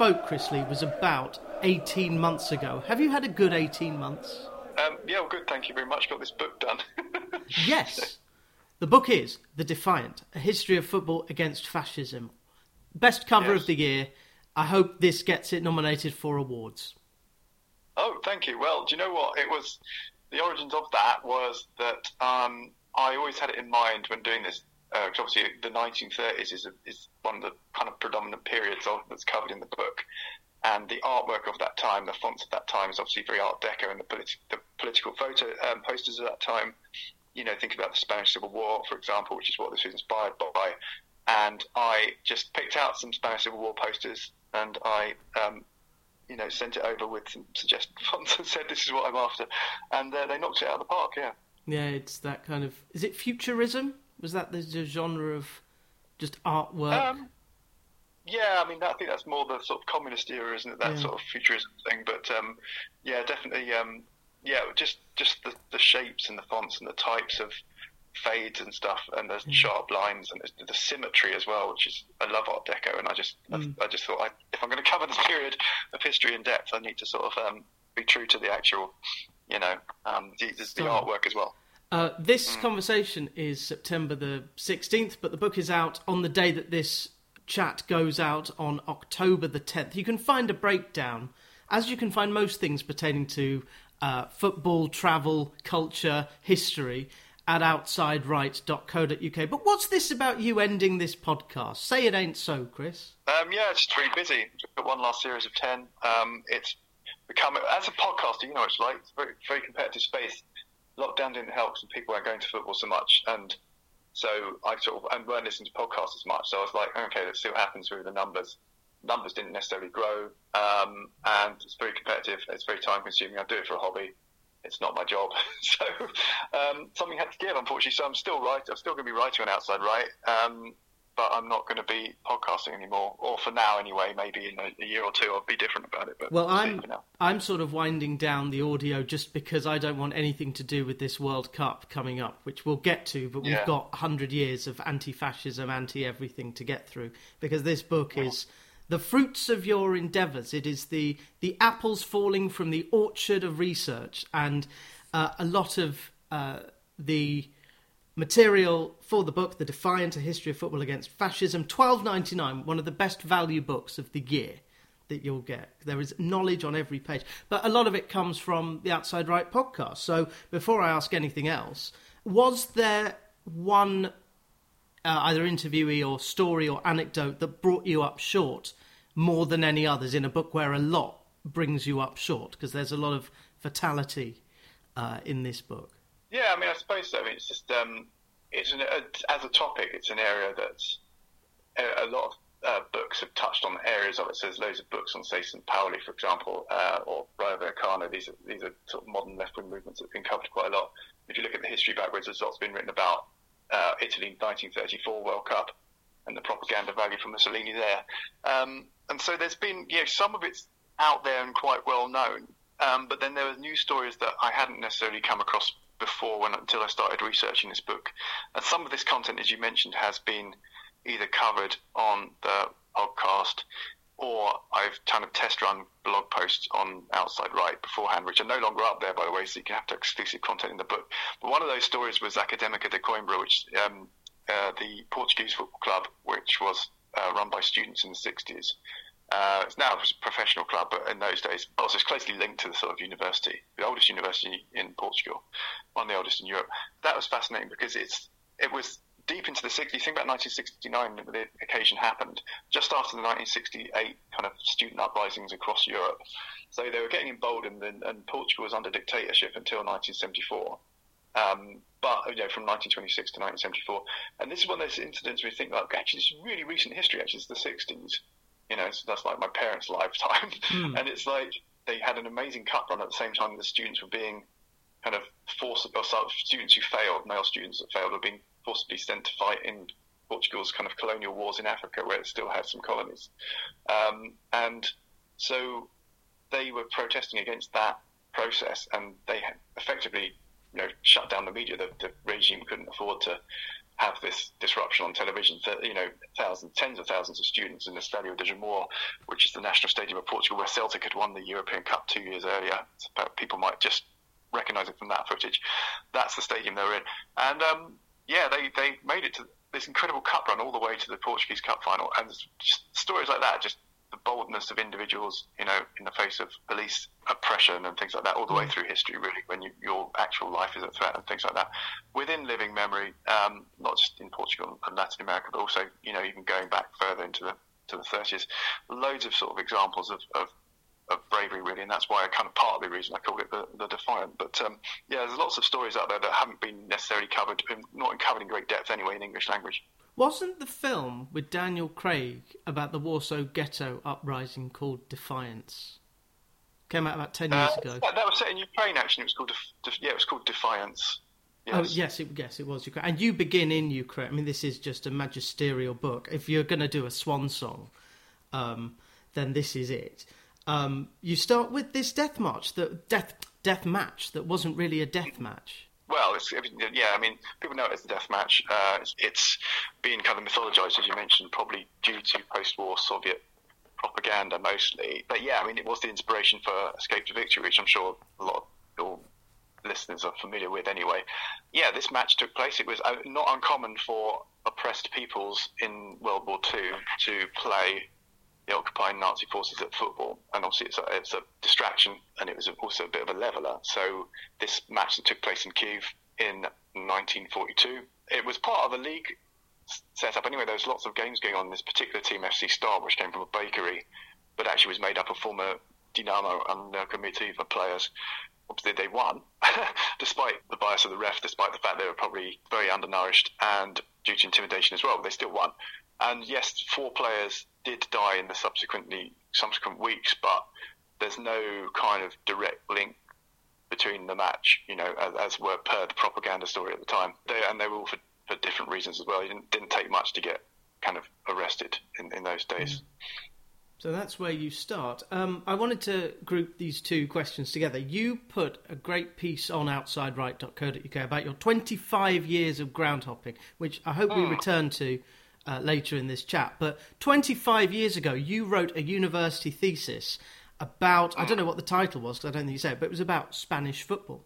spoke, Chris Lee, was about 18 months ago. Have you had a good 18 months? Um, yeah, well, good. Thank you very much. Got this book done. yes. The book is The Defiant A History of Football Against Fascism. Best cover yes. of the year. I hope this gets it nominated for awards. Oh, thank you. Well, do you know what? It was the origins of that was that um, I always had it in mind when doing this. Uh, obviously, the 1930s is, a, is one of the kind of predominant periods of, that's covered in the book. And the artwork of that time, the fonts of that time, is obviously very Art Deco, and the, politi- the political photo um, posters of that time. You know, think about the Spanish Civil War, for example, which is what this was inspired by. And I just picked out some Spanish Civil War posters, and I, um, you know, sent it over with some suggested fonts and said, "This is what I'm after," and uh, they knocked it out of the park. Yeah. Yeah, it's that kind of. Is it futurism? Was that the genre of just artwork? Um, yeah, I mean, I think that's more the sort of communist era, isn't it? That yeah. sort of futurism thing. But um, yeah, definitely. Um, yeah, just just the, the shapes and the fonts and the types of fades and stuff, and the mm. sharp lines and the, the, symmetry as well, which is I love Art Deco, and I just mm. I, I, just thought I, if I'm going to cover this period of history in depth, I need to sort of um, be true to the actual, you know, um, the, the, the artwork as well. Uh, this mm. conversation is September the 16th, but the book is out on the day that this chat goes out on October the 10th. You can find a breakdown, as you can find most things pertaining to uh, football, travel, culture, history, at outsideright.co.uk. But what's this about you ending this podcast? Say it ain't so, Chris. Um, yeah, it's just very busy. Got one last series of 10. Um, it's become, as a podcaster, you know it's like. It's a very, very competitive space. Lockdown didn't help because people weren't going to football so much. And so I sort of and weren't listening to podcasts as much. So I was like, okay, let's see what happens with the numbers. Numbers didn't necessarily grow, um, and it's very competitive. It's very time consuming. I do it for a hobby. It's not my job, so um, something had to give, unfortunately. So I'm still writing. I'm still going to be writing on Outside Right. Um, but I'm not going to be podcasting anymore, or for now anyway. Maybe in a, a year or two, I'll be different about it. But well, I'm I'm sort of winding down the audio just because I don't want anything to do with this World Cup coming up, which we'll get to. But we've yeah. got hundred years of anti-fascism, anti-everything to get through because this book is the fruits of your endeavours. It is the the apples falling from the orchard of research, and uh, a lot of uh, the Material for the book, The Defiant: A History of Football Against Fascism, twelve ninety nine. One of the best value books of the year that you'll get. There is knowledge on every page, but a lot of it comes from the Outside Right podcast. So before I ask anything else, was there one uh, either interviewee or story or anecdote that brought you up short more than any others in a book where a lot brings you up short? Because there's a lot of fatality uh, in this book. Yeah, I mean, I suppose so. I mean, it's just um, it's an, uh, as a topic, it's an area that a, a lot of uh, books have touched on areas of it. So there's loads of books on, say, St. Pauli, for example, uh, or Rayo Vallecano. These are these are sort of modern left-wing movements that have been covered quite a lot. If you look at the history backwards, there's lots been written about uh, Italy 1934 World Cup and the propaganda value for Mussolini there. Um, and so there's been, you know, some of it's out there and quite well known. Um, but then there were news stories that I hadn't necessarily come across before when until I started researching this book. And some of this content, as you mentioned, has been either covered on the podcast or I've kind of test run blog posts on Outside Right beforehand, which are no longer up there, by the way, so you can have to exclusive content in the book. But one of those stories was Académica de Coimbra, which um, uh, the Portuguese football club, which was uh, run by students in the 60s. Uh, it's now a professional club, but in those days, also it's closely linked to the sort of university, the oldest university in Portugal, one of the oldest in Europe. That was fascinating because it's it was deep into the 60s. Think about 1969 when the occasion happened, just after the 1968 kind of student uprisings across Europe. So they were getting emboldened, and, and Portugal was under dictatorship until 1974. Um, but you know, from 1926 to 1974, and this is one of those incidents we think, like, actually, is really recent history. Actually, it's the 60s you know, so that's like my parents' lifetime. Mm. and it's like they had an amazing cut run at the same time the students were being kind of forced, or students who failed, male students that failed, were being forcibly sent to fight in Portugal's kind of colonial wars in Africa, where it still had some colonies. Um, and so they were protesting against that process, and they effectively you know shut down the media. The, the regime couldn't afford to have this disruption on television. You know, thousands, tens of thousands of students in the Stadio de Jamor, which is the national stadium of Portugal, where Celtic had won the European Cup two years earlier. people might just recognise it from that footage. That's the stadium they were in, and um, yeah, they they made it to this incredible cup run all the way to the Portuguese Cup final, and just stories like that just the boldness of individuals, you know, in the face of police oppression and things like that, all the way mm. through history, really, when you, your actual life is at threat and things like that, within living memory, um, not just in Portugal and Latin America, but also, you know, even going back further into the to the 30s, loads of sort of examples of, of of bravery, really, and that's why I kind of part of the reason I called it the, the Defiant. But um, yeah, there's lots of stories out there that haven't been necessarily covered, not covered in great depth anyway, in English language. Wasn't the film with Daniel Craig about the Warsaw Ghetto uprising called Defiance? Came out about ten years uh, ago. That, that, was set in Ukraine. Actually, it was called Def- yeah, it was called Defiance. Yes. Oh yes, it, yes, it was Ukraine. And you begin in Ukraine. I mean, this is just a magisterial book. If you're going to do a swan song, um, then this is it. Um, you start with this death march, the death death match that wasn't really a death match. Well, it's, yeah, I mean, people know it as the death match. Uh, it's, it's been kind of mythologized, as you mentioned, probably due to post-war Soviet propaganda mostly. But yeah, I mean, it was the inspiration for Escape to Victory, which I'm sure a lot of your listeners are familiar with anyway. Yeah, this match took place. It was uh, not uncommon for oppressed peoples in World War II to play the occupying Nazi forces at football, and obviously it's a, it's a distraction, and it was also a bit of a leveler. So this match that took place in Kiev in 1942, it was part of a league set up. Anyway, there was lots of games going on this particular team, FC Start, which came from a bakery, but actually was made up of former Dinamo and Lokomotiva players. Obviously, they won, despite the bias of the ref, despite the fact they were probably very undernourished and due to intimidation as well. They still won. And yes, four players did die in the subsequently subsequent weeks, but there's no kind of direct link between the match, you know, as, as were per the propaganda story at the time. They, and they were all for, for different reasons as well. It didn't, didn't take much to get kind of arrested in, in those days. Mm. So that's where you start. Um, I wanted to group these two questions together. You put a great piece on outsideright.co.uk about your 25 years of ground hopping, which I hope we hmm. return to uh, later in this chat. But 25 years ago, you wrote a university thesis about, I don't know what the title was because I don't think you said, it, but it was about Spanish football.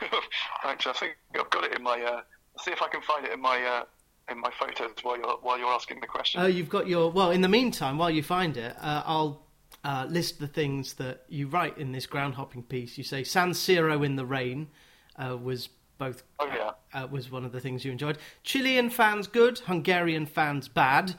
Thanks. I think I've got it in my. Uh, see if I can find it in my uh, in my photos while you're while you're asking the question. Oh, you've got your. Well, in the meantime, while you find it, uh, I'll uh, list the things that you write in this ground hopping piece. You say San Siro in the rain uh, was both oh, yeah. uh, was one of the things you enjoyed. Chilean fans good, Hungarian fans bad.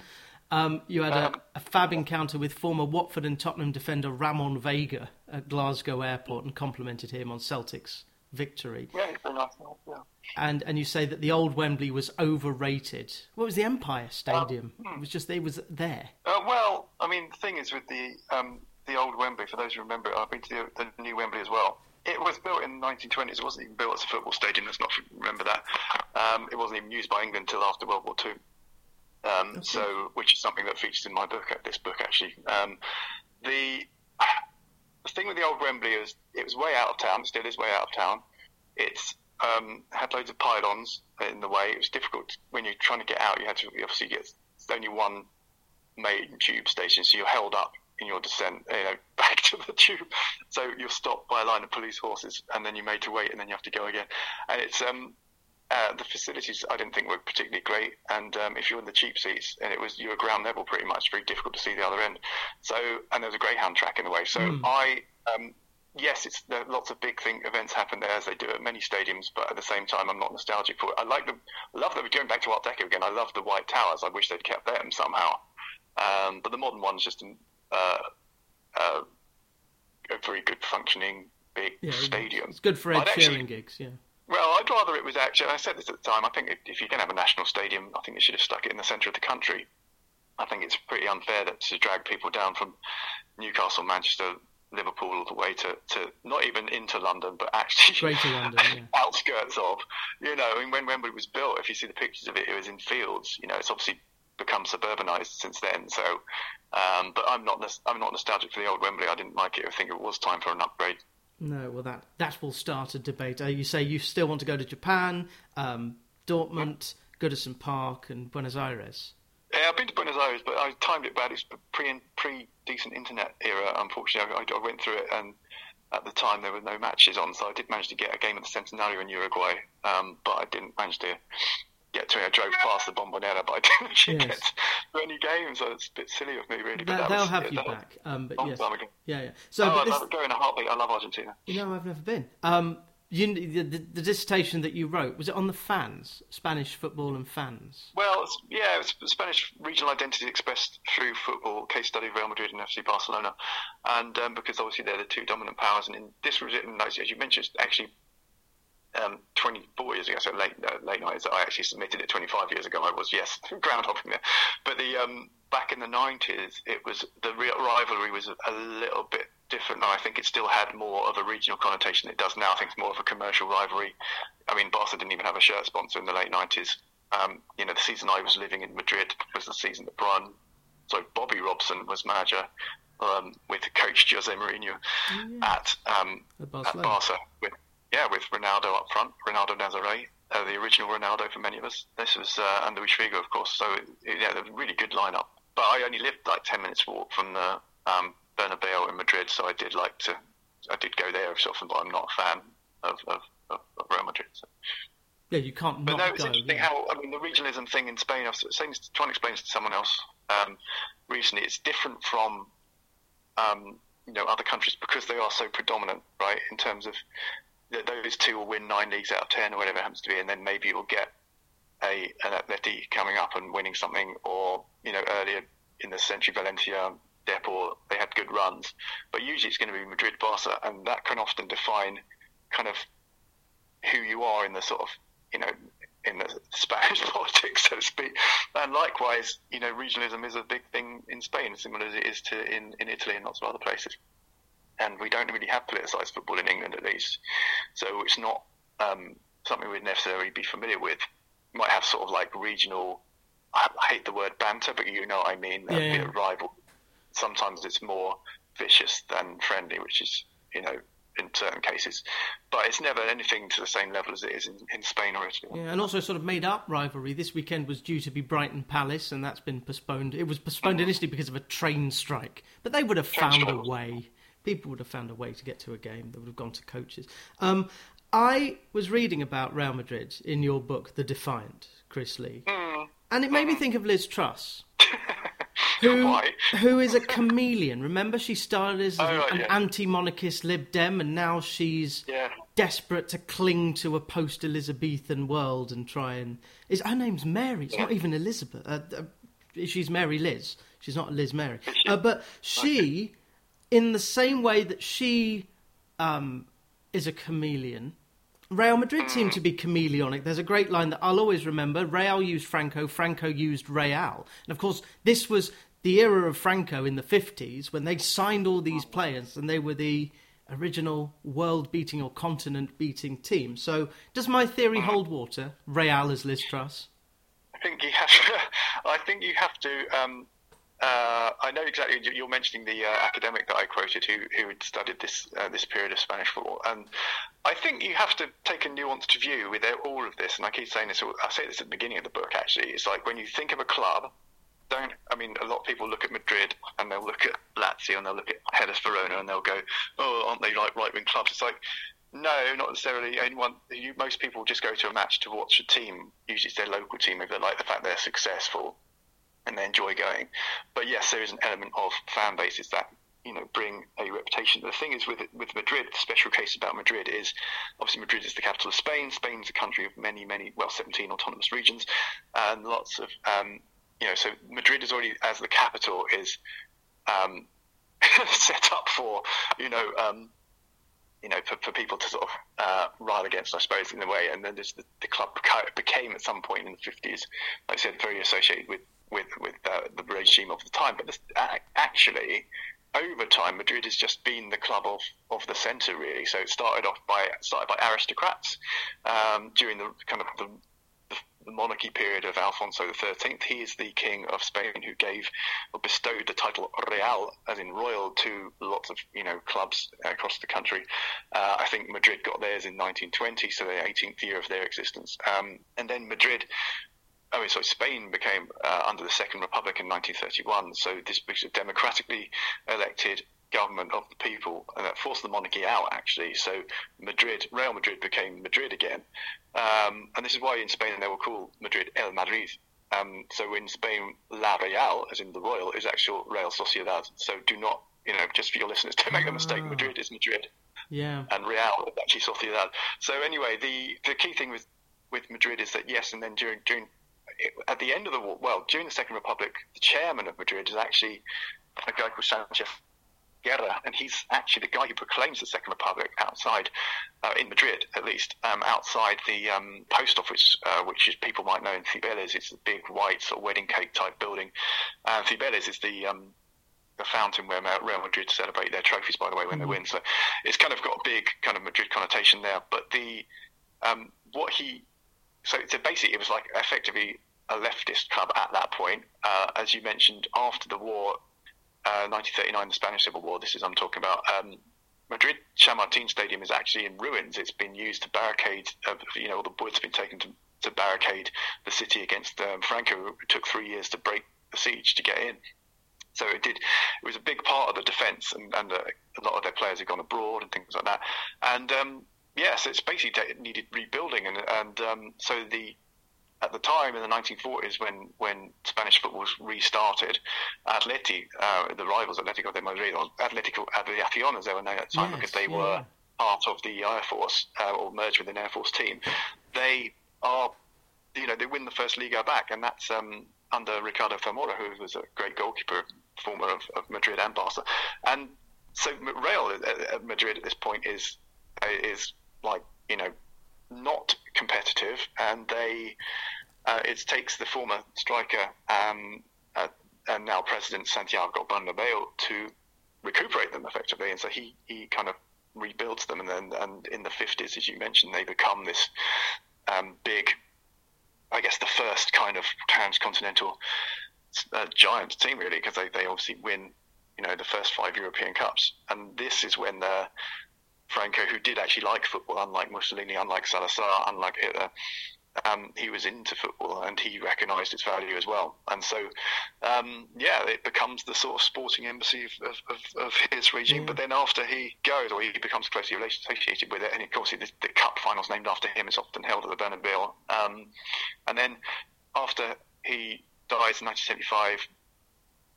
Um, you had um, a, a, fab encounter with former Watford and Tottenham defender Ramon Vega at Glasgow Airport and complimented him on Celtic's victory. Yeah, it's nice. Yeah. And and you say that the old Wembley was overrated. What was the Empire Stadium? Um, it was just it was there. Uh, well, I mean, the thing is with the um, the old Wembley. For those who remember, I've been to the, the new Wembley as well it was built in the 1920s. It wasn't even built as a football stadium. Let's not remember that. Um, it wasn't even used by England until after World War II. Um, okay. So, which is something that features in my book, this book actually. Um, the the thing with the old Wembley is it was way out of town. It still is way out of town. It's um, had loads of pylons in the way. It was difficult when you're trying to get out. You had to obviously get only one main tube station, so you're held up in your descent, you know, back to the tube. So you're stopped by a line of police horses, and then you're made to wait, and then you have to go again. And it's um, uh, the facilities I didn't think were particularly great. And um, if you're in the cheap seats, and it was you were ground level pretty much, very difficult to see the other end. So and there was a greyhound track in the way. So mm. I. Um, yes, it's there lots of big thing events happen there as they do at many stadiums, but at the same time, I'm not nostalgic for it. I like the love that we're going back to Art Deco again. I love the white towers. I wish they'd kept them somehow. Um, but the modern one's just uh, uh, a very good functioning big yeah, stadium. It's good for Ed Sheeran gigs, yeah. Well, I'd rather it was actually. I said this at the time. I think if you're going to have a national stadium, I think they should have stuck it in the centre of the country. I think it's pretty unfair that to drag people down from Newcastle, Manchester, Liverpool, all the way to, to not even into London, but actually London, yeah. outskirts of. You know, I mean, when Wembley was built, if you see the pictures of it, it was in fields. You know, it's obviously become suburbanized since then. So, um, but I'm not I'm not nostalgic for the old Wembley. I didn't like it. I think it was time for an upgrade. No, well, that that will start a debate. Uh, you say you still want to go to Japan, um, Dortmund, Goodison Park, and Buenos Aires. Yeah, I've been to Buenos Aires, but I timed it bad. It's pre pre decent internet era. Unfortunately, I, I, went through it, and at the time there were no matches on, so I did manage to get a game at the Centenario in Uruguay, um, but I didn't manage to get to it. I drove past the Bombonera, but I didn't actually yes. get to any games. So it's a bit silly of me, really. But that, they'll was, have yeah, you back. Um, but yes. Yeah, yeah. So, oh, I'd love go in a heartbeat. I love Argentina. You know, I've never been. Um, you, the, the, the, dissertation that you wrote was it on the fans, Spanish football and fans? Well, yeah, it's Spanish regional identity expressed through football. Case study of Real Madrid and FC Barcelona, and um, because obviously they're the two dominant powers. And in, this was written, as you mentioned, actually um, 24 years ago, so late uh, late nights. I actually submitted it 25 years ago. I was yes, ground hopping there. But the um, back in the 90s, it was the real rivalry was a little bit different. I think it still had more of a regional connotation than it does now. I think it's more of a commercial rivalry. I mean, Barca didn't even have a shirt sponsor in the late 90s. Um, you know, the season I was living in Madrid was the season that Brian, so Bobby Robson was manager. Um, with coach Jose Mourinho yeah. at um, at Barca with yeah, with Ronaldo up front, Ronaldo Nazare, uh, the original Ronaldo for many of us. This was uh, and Luis Figo, of course. So yeah, a really good lineup. But I only lived like ten minutes walk from the um, Bernabeu in Madrid, so I did like to. I did go there so often, but I'm not a fan of, of, of, of Real Madrid. So. Yeah, you can't. But no, it's go, interesting yeah. how I mean the regionalism thing in Spain. I was saying, trying to explain this to someone else um, recently. It's different from um, you know other countries because they are so predominant, right? In terms of those two will win nine leagues out of ten or whatever it happens to be, and then maybe you'll get a an Atleti coming up and winning something, or you know earlier in the century Valencia, Depor, they had good runs, but usually it's going to be Madrid, Barca, and that can often define kind of who you are in the sort of you know in the Spanish politics, so to speak. And likewise, you know, regionalism is a big thing in Spain, similar as it is to in, in Italy and lots of other places and we don't really have politicised football in England at least. So it's not um, something we'd necessarily be familiar with. We might have sort of like regional. I hate the word banter, but you know what I mean. Yeah, yeah. rival. Sometimes it's more vicious than friendly, which is you know in certain cases, but it's never anything to the same level as it is in, in Spain or Italy. Yeah, and also sort of made up rivalry. This weekend was due to be Brighton Palace, and that's been postponed. It was postponed mm-hmm. initially because of a train strike, but they would have train found strike. a way people would have found a way to get to a game. They would have gone to coaches. Um, I was reading about Real Madrid in your book, The Defiant, Chris Lee, mm. and it made me think of Liz Truss. who, who is a chameleon. Remember, she started as oh, an, yeah. anti-monarchist Lib Dem, and now she's yeah. desperate to cling to a post-Elizabethan world and try and. Is her name's Mary? It's yeah. not even Elizabeth. Uh, uh, she's Mary Liz. She's not Liz Mary. Uh, but she in the same way that she um, is a chameleon, Real Madrid seem to be chameleonic. There's a great line that I'll always remember. Real used Franco, Franco used Real. And of course, this was the era of Franco in the 50s when they signed all these players and they were the original world beating or continent beating team. So, does my theory hold water? Real is Liz Truss? I think you have to, I think you have to um, uh, I know exactly. You're mentioning the uh, academic that I quoted, who who had studied this uh, this period of Spanish football, and I think you have to take a nuanced view with all of this. And I keep saying this. I say this at the beginning of the book. Actually, it's like when you think of a club. Don't I mean a lot of people look at Madrid and they'll look at Lazio and they'll look at Hellas Verona and they'll go, oh, aren't they like right wing clubs? It's like no, not necessarily. Anyone, you, most people just go to a match to watch a team. Usually, it's their local team if they like the fact they're successful and they enjoy going. But yes, there is an element of fan bases that you know bring a reputation. The thing is with with Madrid, the special case about Madrid is obviously Madrid is the capital of Spain. Spain's a country of many, many, well, 17 autonomous regions, and lots of um, you know. So Madrid is already as the capital is um, set up for you know. Um, you know, for, for people to sort of uh, rile against, I suppose, in a way. And then the, the club became, at some point in the 50s, like I said, very associated with with with uh, the regime of the time. But this, actually, over time, Madrid has just been the club of, of the centre, really. So it started off by started by aristocrats um, during the kind of the, the monarchy period of Alfonso XIII. He is the king of Spain who gave or bestowed the title Real, as in royal, to lots of you know clubs across the country. Uh, I think Madrid got theirs in 1920, so the 18th year of their existence. Um, and then Madrid I mean, so Spain became uh, under the Second Republic in 1931. So this was a democratically elected government of the people, and that forced the monarchy out actually. So Madrid, Real Madrid became Madrid again, um, and this is why in Spain they will call Madrid El Madrid. Um, so in Spain, La Real, as in the royal, is actual Real Sociedad. So do not, you know, just for your listeners, don't make the mistake. Ah. Madrid is Madrid. Yeah. And Real is actually Sociedad. So anyway, the the key thing with with Madrid is that yes, and then during during at the end of the war, well, during the Second Republic, the chairman of Madrid is actually a guy called Sanchez Guerra, and he's actually the guy who proclaims the Second Republic outside, uh, in Madrid at least, um, outside the um, post office, uh, which is people might know in Cibeles. It's a big white sort of wedding cake type building. Uh, Cibeles is the um, the fountain where Real Madrid celebrate their trophies, by the way, when mm-hmm. they win. So it's kind of got a big kind of Madrid connotation there. But the um, what he so, so basically it was like effectively a leftist club at that point. Uh, as you mentioned, after the war, 1939, uh, the Spanish Civil War. This is I'm talking about. Um, Madrid Chamartin Stadium is actually in ruins. It's been used to barricade. Uh, you know, all the wood's been taken to, to barricade the city against um, Franco. It took three years to break the siege to get in. So it did. It was a big part of the defence, and, and uh, a lot of their players had gone abroad and things like that. And um, yes, it's basically needed rebuilding, and, and um, so the at the time in the 1940s when, when Spanish football was restarted, Atleti, uh, the rivals Atletico de Madrid, or Atletico Aviación as they were known at the time yes, because they yeah. were part of the Air Force uh, or merged with an Air Force team, they are, you know, they win the first Liga back, and that's um, under Ricardo Zamora, who was a great goalkeeper, former of, of Madrid and Barca. And so Real at Madrid at this point is is like you know not competitive, and they uh, it takes the former striker um, uh, and now president Santiago Bernabeu to recuperate them effectively, and so he he kind of rebuilds them, and then and in the fifties, as you mentioned, they become this um, big, I guess, the first kind of transcontinental uh, giant team really, because they, they obviously win, you know, the first five European Cups, and this is when the Franco, who did actually like football, unlike Mussolini, unlike Salazar, unlike Hitler, um, he was into football and he recognised its value as well. And so, um, yeah, it becomes the sort of sporting embassy of, of, of his regime. But then after he goes, or he becomes closely associated with it, and of course, the, the cup finals named after him is often held at the Bernabeu. Um, and then after he dies in 1975,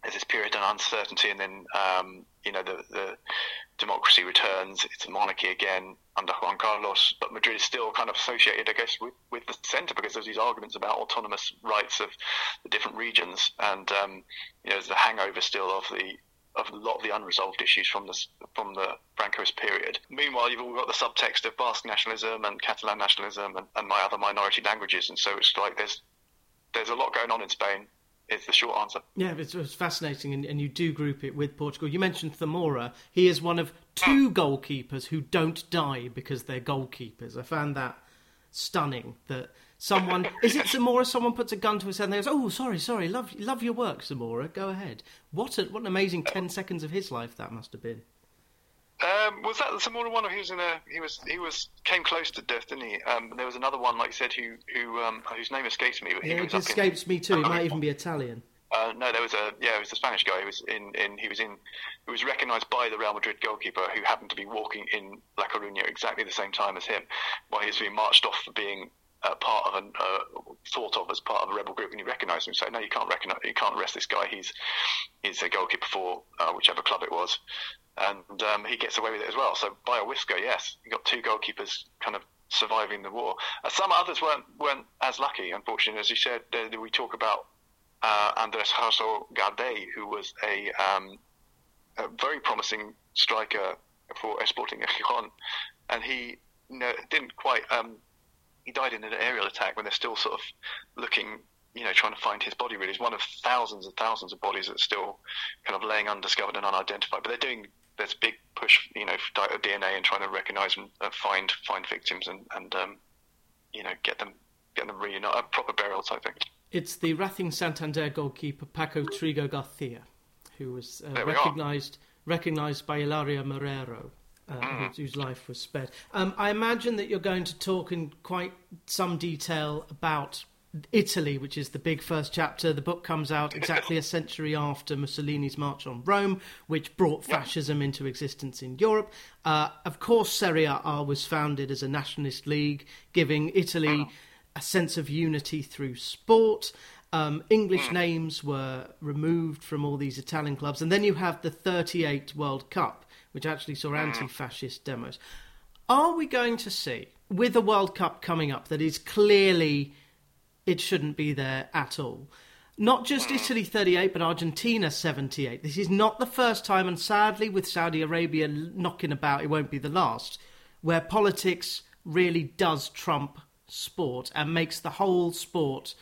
there's this period of uncertainty, and then um, you know the, the democracy returns. It's a monarchy again under Juan Carlos, but Madrid is still kind of associated, I guess, with, with the centre because there's these arguments about autonomous rights of the different regions, and um, you know there's the hangover still of the of a lot of the unresolved issues from the from the Francoist period. Meanwhile, you've all got the subtext of Basque nationalism and Catalan nationalism and, and my other minority languages, and so it's like there's there's a lot going on in Spain is the short answer. Yeah, it's, it's fascinating, and, and, you do group it with Portugal. You mentioned Zamora. He is one of ah. two goalkeepers who don't die because they're goalkeepers. I found that stunning. That someone is it Zamora? Someone puts a gun to his head and they goes, "Oh, sorry, sorry, love love your work, Zamora. Go ahead." What a, what an amazing ten seconds of his life that must have been. Um, was that the Zamora one? He was in a he was he was came close to death, didn't he? Um, there was another one, like you said, who who um, whose name escapes me. But he yeah, it escapes in, me too. He might even be Italian. Uh, no, there was a yeah, it was a Spanish guy. He was in, in he was in he was recognised by the Real Madrid goalkeeper who happened to be walking in La Coruña exactly the same time as him, while he was being marched off for being uh, part of an uh, thought of as part of a rebel group, and he recognised him. So no, you can't recognize, you can't arrest this guy. He's he's a goalkeeper for uh, whichever club it was and um, he gets away with it as well. So by a whisker, yes, you got two goalkeepers kind of surviving the war. Uh, some others weren't weren't as lucky, unfortunately. As you said, we talk about uh, Andres Jasso Gardey, who was a, um, a, very promising striker for Sporting Gijón, and he you know, didn't quite. Um, he died in an aerial attack when they're still sort of looking you know, trying to find his body really. He's one of thousands and thousands of bodies that's still kind of laying undiscovered and unidentified. But they're doing there's a big push, you know, for DNA and trying to recognise and uh, find find victims and and um, you know get them getting them reunited, a proper burial type thing. It's the Racing Santander goalkeeper Paco Trigo Garcia, who was uh, recognised recognised by Ilaria Marrero, uh, mm. whose, life was spared. Um, I imagine that you're going to talk in quite some detail about Italy, which is the big first chapter. The book comes out exactly a century after Mussolini's march on Rome, which brought fascism into existence in Europe. Uh, of course, Serie A was founded as a nationalist league, giving Italy mm. a sense of unity through sport. Um, English mm. names were removed from all these Italian clubs. And then you have the 38 World Cup, which actually saw mm. anti fascist demos. Are we going to see, with the World Cup coming up, that is clearly it shouldn't be there at all? Not just mm. Italy 38, but Argentina 78. This is not the first time, and sadly, with Saudi Arabia knocking about, it won't be the last, where politics really does trump sport and makes the whole sport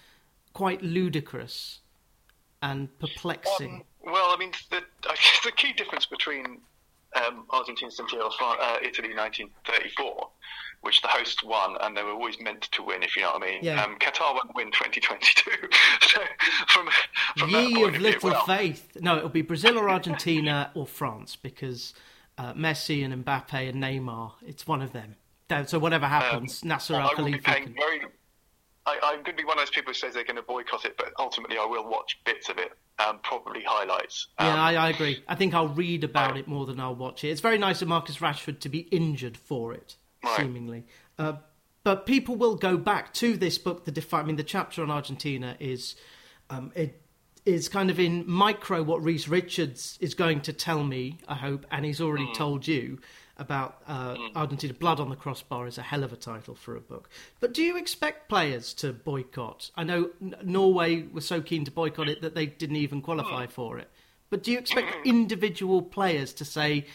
quite ludicrous and perplexing. Um, well, I mean, the, the key difference between um, Argentina 78 or uh, Italy 1934, which the hosts won, and they were always meant to win, if you know what I mean. Yeah. Um, Qatar won't win 2022. so, from, from Ye of, of little well, faith. No, it'll be Brazil or Argentina or France because uh, Messi and Mbappe and Neymar, it's one of them. So whatever um, happens, um, Nasser Al Khelaifi. Can... I, am going to be one of those people who says they're going to boycott it, but ultimately I will watch bits of it, um, probably highlights. Um, yeah, I, I, agree. I think I'll read about it more than I'll watch it. It's very nice of Marcus Rashford to be injured for it, right. seemingly. Uh, but people will go back to this book. The defi- I mean, the chapter on Argentina is um, it is kind of in micro what Reese Richards is going to tell me. I hope, and he's already mm. told you about uh, mm. Argentina. Blood on the Crossbar is a hell of a title for a book. But do you expect players to boycott? I know Norway was so keen to boycott it that they didn't even qualify mm. for it. But do you expect mm. individual players to say,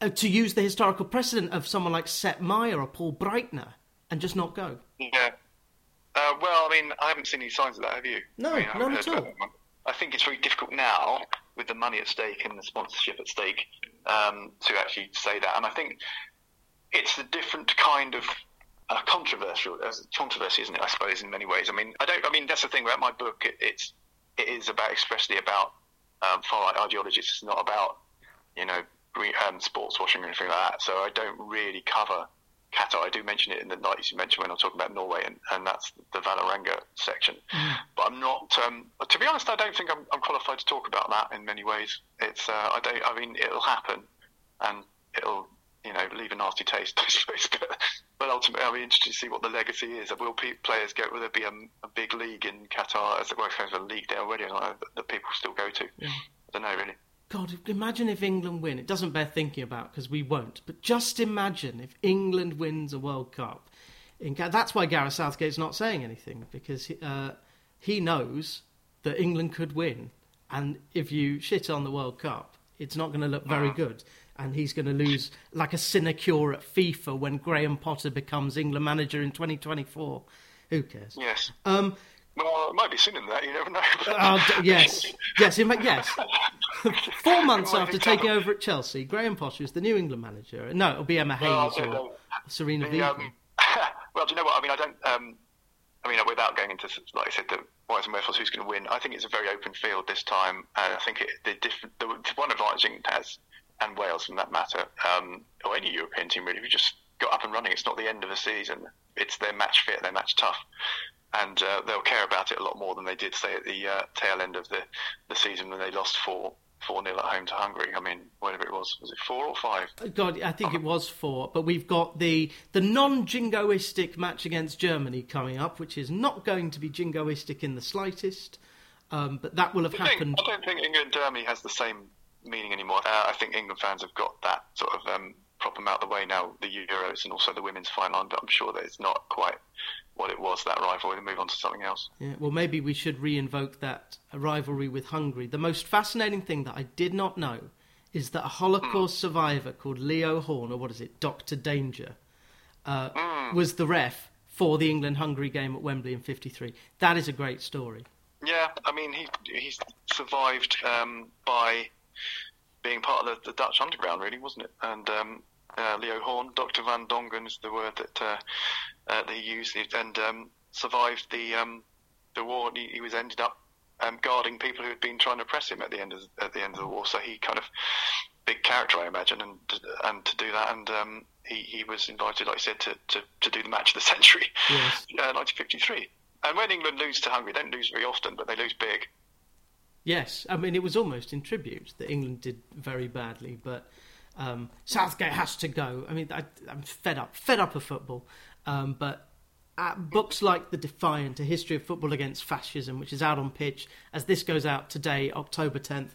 uh, to use the historical precedent of someone like Sepp Maier or Paul Breitner and just not go? Yeah. Uh, well, I mean, I haven't seen any signs of that, have you? No, I mean, none at all. I think it's very difficult now with the money at stake and the sponsorship at stake um, to actually say that. And I think it's a different kind of uh, controversial controversy, isn't it? I suppose in many ways. I mean, I don't. I mean, that's the thing about my book. It, it's it is about expressly about um, far right ideologies. It's not about you know um, sports washing or anything like that. So I don't really cover Qatar. I do mention it in the nights you mentioned when I'm talking about Norway, and, and that's the Vålerenga section. Mm. But I'm not. Um, to be honest, I don't think I'm, I'm, qualified to talk about that in many ways. It's. Uh, I don't. I mean, it'll happen, and it'll you know leave a nasty taste, I suppose. But, ultimately, I'll be interested to see what the legacy is. Will players go? Will there be a, a big league in Qatar, as kind of a league there already, that, that people still go to? Yeah. I don't know really. God, imagine if England win. It doesn't bear thinking about because we won't. But just imagine if England wins a World Cup. In, that's why Gareth Southgate's not saying anything because he, uh, he knows that England could win, and if you shit on the World Cup, it's not going to look very good. And he's going to lose like a sinecure at FIFA when Graham Potter becomes England manager in 2024. Who cares? Yes. Um, well, it might be sooner than that. You never know. uh, yes, yes, yes. Four months after taking over at Chelsea, Graham Potter is the New England manager. No, it'll be Emma Hayes well, or Sarina the, um, well, do you know what? I mean, I don't. Um, I mean, without going into, like I said, the whys and wherefores, who's going to win, I think it's a very open field this time. And I think it, the, different, the, one advantage England has, and Wales for that matter, um, or any European team really, we just got up and running. It's not the end of a season. It's their match fit, their match tough and uh, they'll care about it a lot more than they did, say, at the uh, tail end of the, the season when they lost four four nil at home to Hungary. I mean, whatever it was, was it four or five? Uh, God, I think it was four. But we've got the the non jingoistic match against Germany coming up, which is not going to be jingoistic in the slightest. Um, but that will have I happened. Think, I don't think England Germany has the same meaning anymore. Uh, I think England fans have got that sort of um, problem out of the way now. The Euros and also the women's final, but I'm sure that it's not quite what it was that rivalry and move on to something else. Yeah, well, maybe we should re-invoke that rivalry with Hungary. The most fascinating thing that I did not know is that a Holocaust mm. survivor called Leo Horn, or what is it, Doctor Danger, uh, mm. was the ref for the England-Hungary game at Wembley in '53. That is a great story. Yeah, I mean, he he survived um, by being part of the, the, Dutch underground, really, wasn't it? And um, uh, Leo Horn, Dr. Van Dongen is the word that uh, uh, they used, and um, survived the um, the war. He, he was ended up um, guarding people who had been trying to oppress him at the end of at the end of the war. So he kind of big character, I imagine, and and to do that, and um, he he was invited, like I said, to, to, to do the match of the century, yes. uh, 1953. And when England lose to Hungary, they don't lose very often, but they lose big. Yes, I mean it was almost in tribute that England did very badly, but um, Southgate has to go. I mean, I, am fed up, fed up of football. Um, but books like The Defiant, A History of Football Against Fascism, which is out on pitch as this goes out today, October 10th.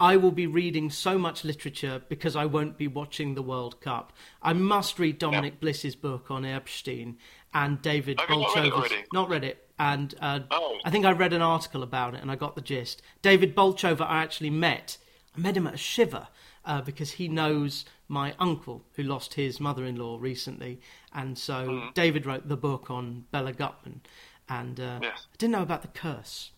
I will be reading so much literature because I won't be watching the World Cup. I must read Dominic Bliss's book on Erbstein and David Bolchover's. Not read it. And uh, oh. I think I read an article about it and I got the gist. David Bolchover, I actually met. I met him at a shiva uh, because he knows my uncle who lost his mother-in-law recently, and so mm. David wrote the book on Béla Guttmann, and uh, yes. I didn't know about the curse.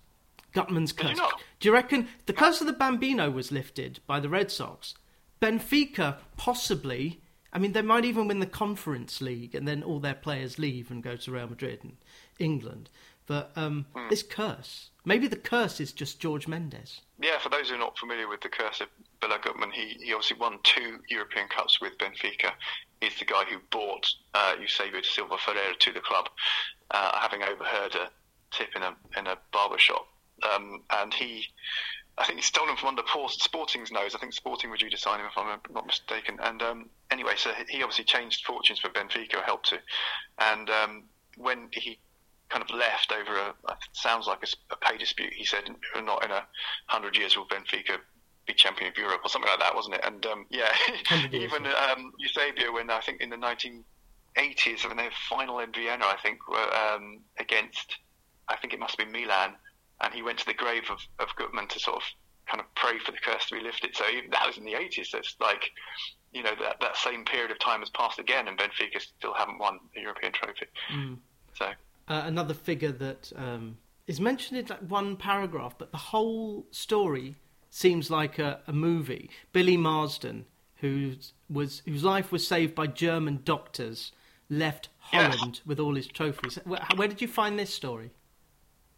Guttmann's curse. You Do you reckon the curse of the Bambino was lifted by the Red Sox? Benfica possibly. I mean, they might even win the Conference League, and then all their players leave and go to Real Madrid and England. But um, mm. this curse, maybe the curse is just George Mendes. Yeah, for those who are not familiar with the curse of Béla Guttmann, he, he obviously won two European Cups with Benfica. He's the guy who bought uh, Eusebio Silva Ferreira to the club, uh, having overheard a tip in a in a barber shop. Um, and he, I think he stole him from under Sporting's nose. I think Sporting were due to sign him, if I'm not mistaken. And um, anyway, so he obviously changed fortunes for Benfica, helped to. And um, when he kind of left over a sounds like a, a pay dispute. He said, "Not in a hundred years will Benfica be champion of Europe or something like that, wasn't it?" And um, yeah, even um, Eusebio, when I think in the 1980s, when their final in Vienna, I think were um, against, I think it must have been Milan, and he went to the grave of, of Guttmann to sort of kind of pray for the curse to be lifted. So even, that was in the 80s. So it's like, you know, that that same period of time has passed again, and Benfica still haven't won the European trophy. Mm. So uh, another figure that um, is mentioned in like one paragraph, but the whole story seems like a, a movie. Billy Marsden, whose was whose life was saved by German doctors, left Holland yes. with all his trophies. Where, where, did you find this story?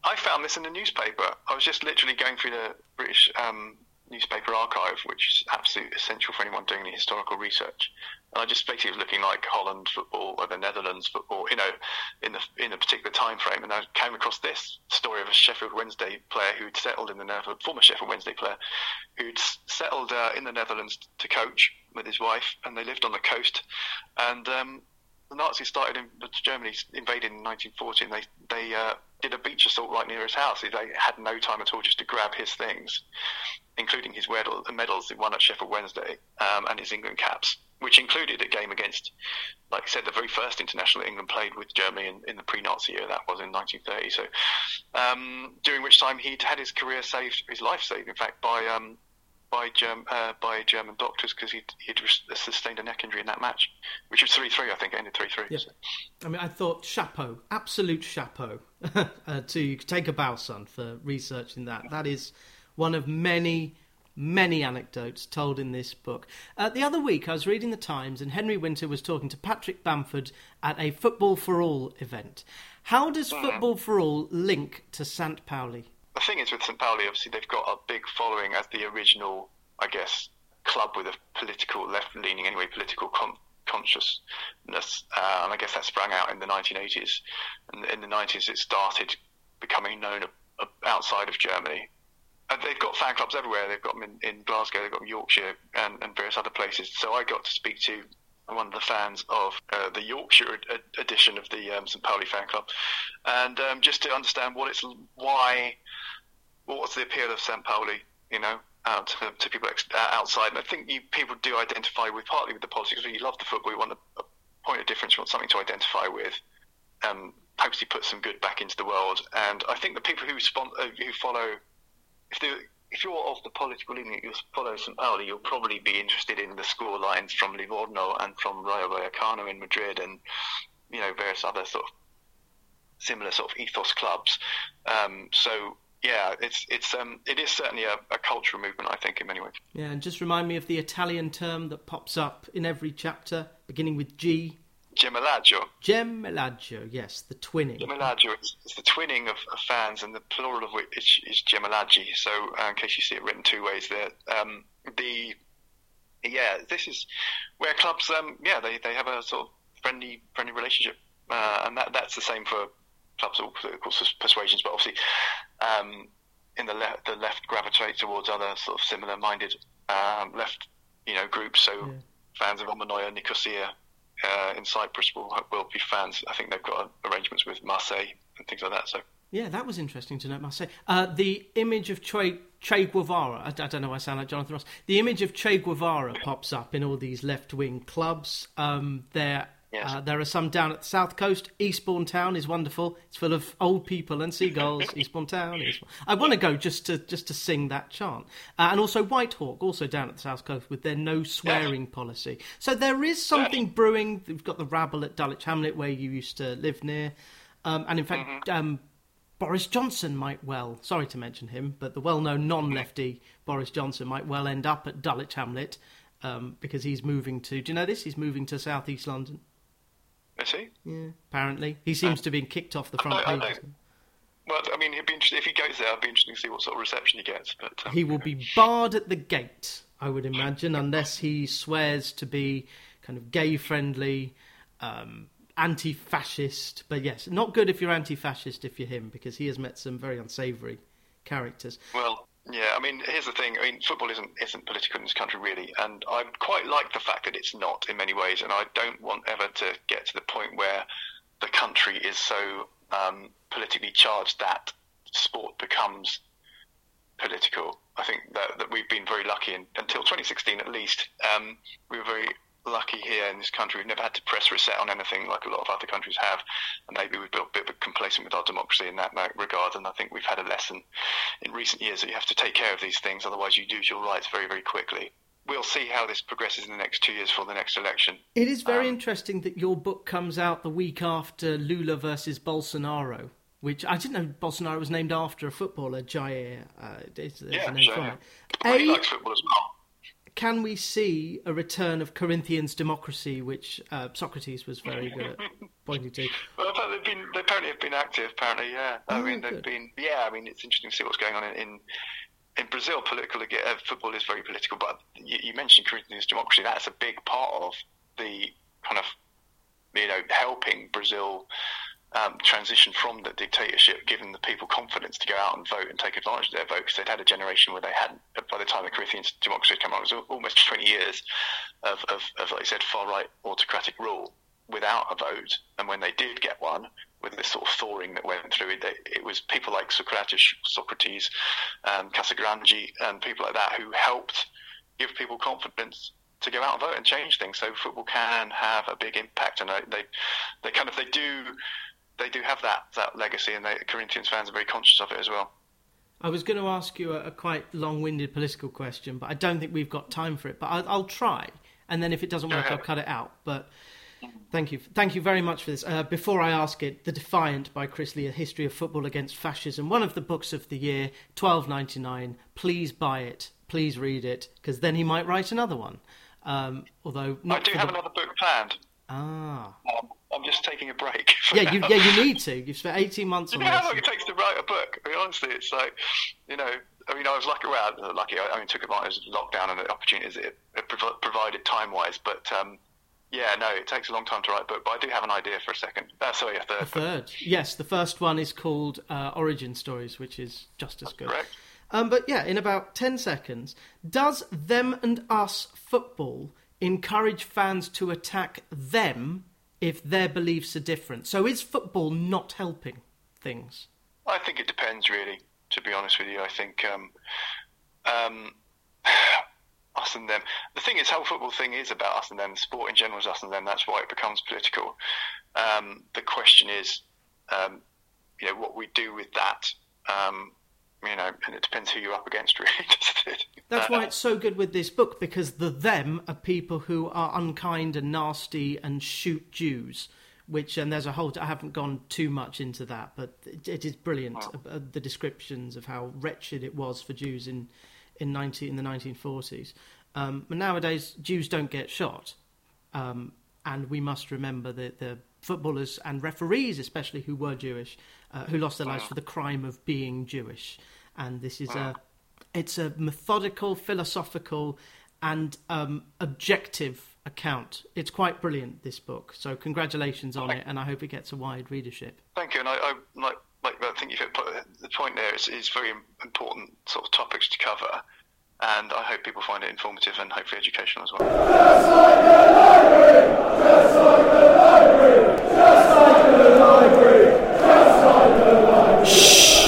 I found this in the newspaper. I was just literally going through the British um, newspaper archive, which is absolutely essential for anyone doing any historical research. And I just basically was looking like Holland football or the Netherlands football, you know, in the in a particular time frame. And I came across this story of a Sheffield Wednesday player who'd settled in the Netherlands, former Sheffield Wednesday player, who'd settled uh, in the Netherlands to coach with his wife, and they lived on the coast. And um, the Nazis started in Germany invaded in 1940, and they they uh, did a beach assault right near his house. They had no time at all just to grab his things, including his medals he won at Sheffield Wednesday um, and his England caps, which included a game against, like I said, the very first international England played with Germany in, in the pre-Nazi year. That was in 1930. So, um, during which time he'd had his career saved, his life saved, in fact, by um, by, Germ, uh, by German doctors because he'd, he'd, sustained a neck injury in that match, which was 3 3, I think, ended 3 3. Yeah. So. I mean, I thought chapeau, absolute chapeau uh, to take a bow, son, for researching that. That is one of many, many anecdotes told in this book. Uh, the other week, I was reading the Times, and Henry Winter was talking to Patrick Bamford at a Football for All event. How does mm. Football for All link to St. Pauli? The thing is with St. Pauli, obviously they've got a big following as the original, I guess, club with a political left-leaning, anyway, political con- consciousness, uh, and I guess that sprang out in the 1980s. And in the 90s, it started becoming known outside of Germany. And they've got fan clubs everywhere. They've got them in, in Glasgow, they've got them in Yorkshire, and, and, various other places. So I got to speak to one of the fans of uh, the Yorkshire edition of the um, St Pauli fan club, and um, just to understand what it's why, what's the appeal of St Pauli, you know, to, people uh, outside. And I think you, people do identify with partly with the politics. You love the football, you want a, a point of difference, you want something to identify with. Um, hopefully, put some good back into the world. And I think the people who, spon- uh, who follow, if they if you're of the political leaning you follow St. Pauli, you'll probably be interested in the score lines from Livorno and from Rayo Vallecano in Madrid and, you know, various other sort of similar sort of ethos clubs. Um, so, yeah, it's it's um, it is certainly a, a, cultural movement, I think, in many ways. Yeah, and just remind me of the Italian term that pops up in every chapter, beginning with G. Gemellaggio. Gemellaggio, yes, the twinning. Gemellaggio is, the twinning of, of, fans, and the plural of which is, is Gemellaggi. So, uh, in case you see it written two ways there, um, the yeah, this is where clubs, um, yeah, they, they have a sort of friendly friendly relationship, uh, and that that's the same for clubs of political persuasions, but obviously. Um, in the left, the left gravitate towards other sort of similar-minded um, left, you know, groups. So yeah. fans of Omonoia, Nicosia, uh, in Cyprus will will be fans. I think they've got arrangements with Marseille and things like that. So yeah, that was interesting to know. Marseille. Uh, the image of Che, che Guevara. I, I, don't know why I sound like Jonathan Ross. The image of Che Guevara pops up in all these left wing clubs. Um, there Yes. Uh, there are some down at the south coast. Eastbourne Town is wonderful. It's full of old people and seagulls. Eastbourne Town. Eastbourne. I want to go just to just to sing that chant. Uh, and also Whitehawk, also down at the south coast, with their no swearing yes. policy. So there is something yes. brewing. We've got the rabble at Dulwich Hamlet, where you used to live near, um, and in fact. Mm-hmm. Um, Boris Johnson might well, sorry to mention him, but the well known non lefty Boris Johnson might well end up at Dulwich Hamlet um, because he's moving to, do you know this? He's moving to southeast London. Is he? Yeah, apparently. He seems uh, to have been kicked off the front page. Well, I mean, it'd be interesting if he goes there. It'd be interesting to see what sort of reception he gets. But um, he will be barred at the gate, I would imagine, unless he swears to be kind of gay-friendly, um, anti-fascist. But yes, not good if you're anti-fascist if you're him, because he has met some very unsavoury characters. Well, yeah, I mean, here's the thing. I mean, football isn't isn't political in this country really, and I quite like the fact that it's not in many ways. And I don't want ever to get to the point where the country is so um, politically charged that sport becomes political. I think that, that we've been very lucky, in, until 2016 at least, um, we were very lucky here in this country. We've never had to press reset on anything like a lot of other countries have. And maybe we've built a bit of complacent with our democracy in that regard. And I think we've had a lesson in recent years that you have to take care of these things, otherwise, you lose your rights very, very quickly. We'll see how this progresses in the next two years for the next election. It is very um, interesting that your book comes out the week after Lula versus Bolsonaro which I didn't know Bolsonaro was named after a footballer, Jair. Uh, is, is yeah. A, he likes football as well can we see a return of Corinthians democracy, which uh, Socrates was very good at pointing to? Well, they've been they apparently have been active. Apparently, yeah. I oh, mean, they've good. been yeah. I mean, it's interesting to see what's going on in. in in Brazil, political uh, football is very political, but you, you mentioned Corinthians democracy. That's a big part of the kind of you know helping Brazil um, transition from the dictatorship, giving the people confidence to go out and vote and take advantage of their vote because they'd had a generation where they hadn't, by the time the Corinthian democracy had come out, it was almost 20 years of, of, of like I said, far right autocratic rule without a vote. And when they did get one, with this sort of thawing that went through it, it was people like Socrates, Socrates, um, Casagrande, and people like that who helped give people confidence to go out and vote and change things. So football can have a big impact, and they they kind of they do they do have that that legacy, and the Corinthians fans are very conscious of it as well. I was going to ask you a, a quite long-winded political question, but I don't think we've got time for it. But I, will try, and then if it doesn't work, I'll cut it out. But thank you, thank you very much for this. Uh, before I ask it, "The Defiant" by Chris Lee: A History of Football Against Fascism, one of the books of the year, twelve ninety nine. Please buy it. Please read it, because then he might write another one. Um, although I do have the... another book planned. Ah. Um, I'm just taking a break. Yeah, you, yeah, you need to. You've spent 18 months on you know this. how long it takes to write a book? I mean, honestly, it's like, you know, I mean, I was lucky. Well, lucky. I, I mean, took advantage of lockdown and the opportunities it, it provided time-wise. But um, yeah, no, it takes a long time to write a book. But I do have an idea for a second. Uh, sorry, a third. A third. Yes, the first one is called uh, Origin Stories, which is just as That's good. Correct. Um, but yeah, in about 10 seconds, does them and us football encourage fans to attack them if their beliefs are different. So is football not helping things? I think it depends, really. To be honest with you, I think um, um, us and them. The thing is, how football thing is about us and them. Sport in general is us and them. That's why it becomes political. Um, the question is, um, you know, what we do with that um, you know, and it depends who you're up against, really? That's why it's so good with this book because the them are people who are unkind and nasty and shoot Jews. Which and there's a whole. I haven't gone too much into that, but it, it is brilliant. Oh. Uh, the descriptions of how wretched it was for Jews in in 19, in the 1940s. Um, but nowadays, Jews don't get shot. Um, and we must remember that the footballers and referees, especially who were Jewish, uh, who lost their lives for the crime of being Jewish. And this is a it's a methodical, philosophical, and um, objective account. It's quite brilliant. This book. So congratulations on it, and I hope it gets a wide readership. Thank you, and I, I like like I think you've put the point there is, is very important sort of topics to cover, and I hope people find it informative and hopefully educational as well. Just like the library, just like the library, just like the library, just like the library. Shh.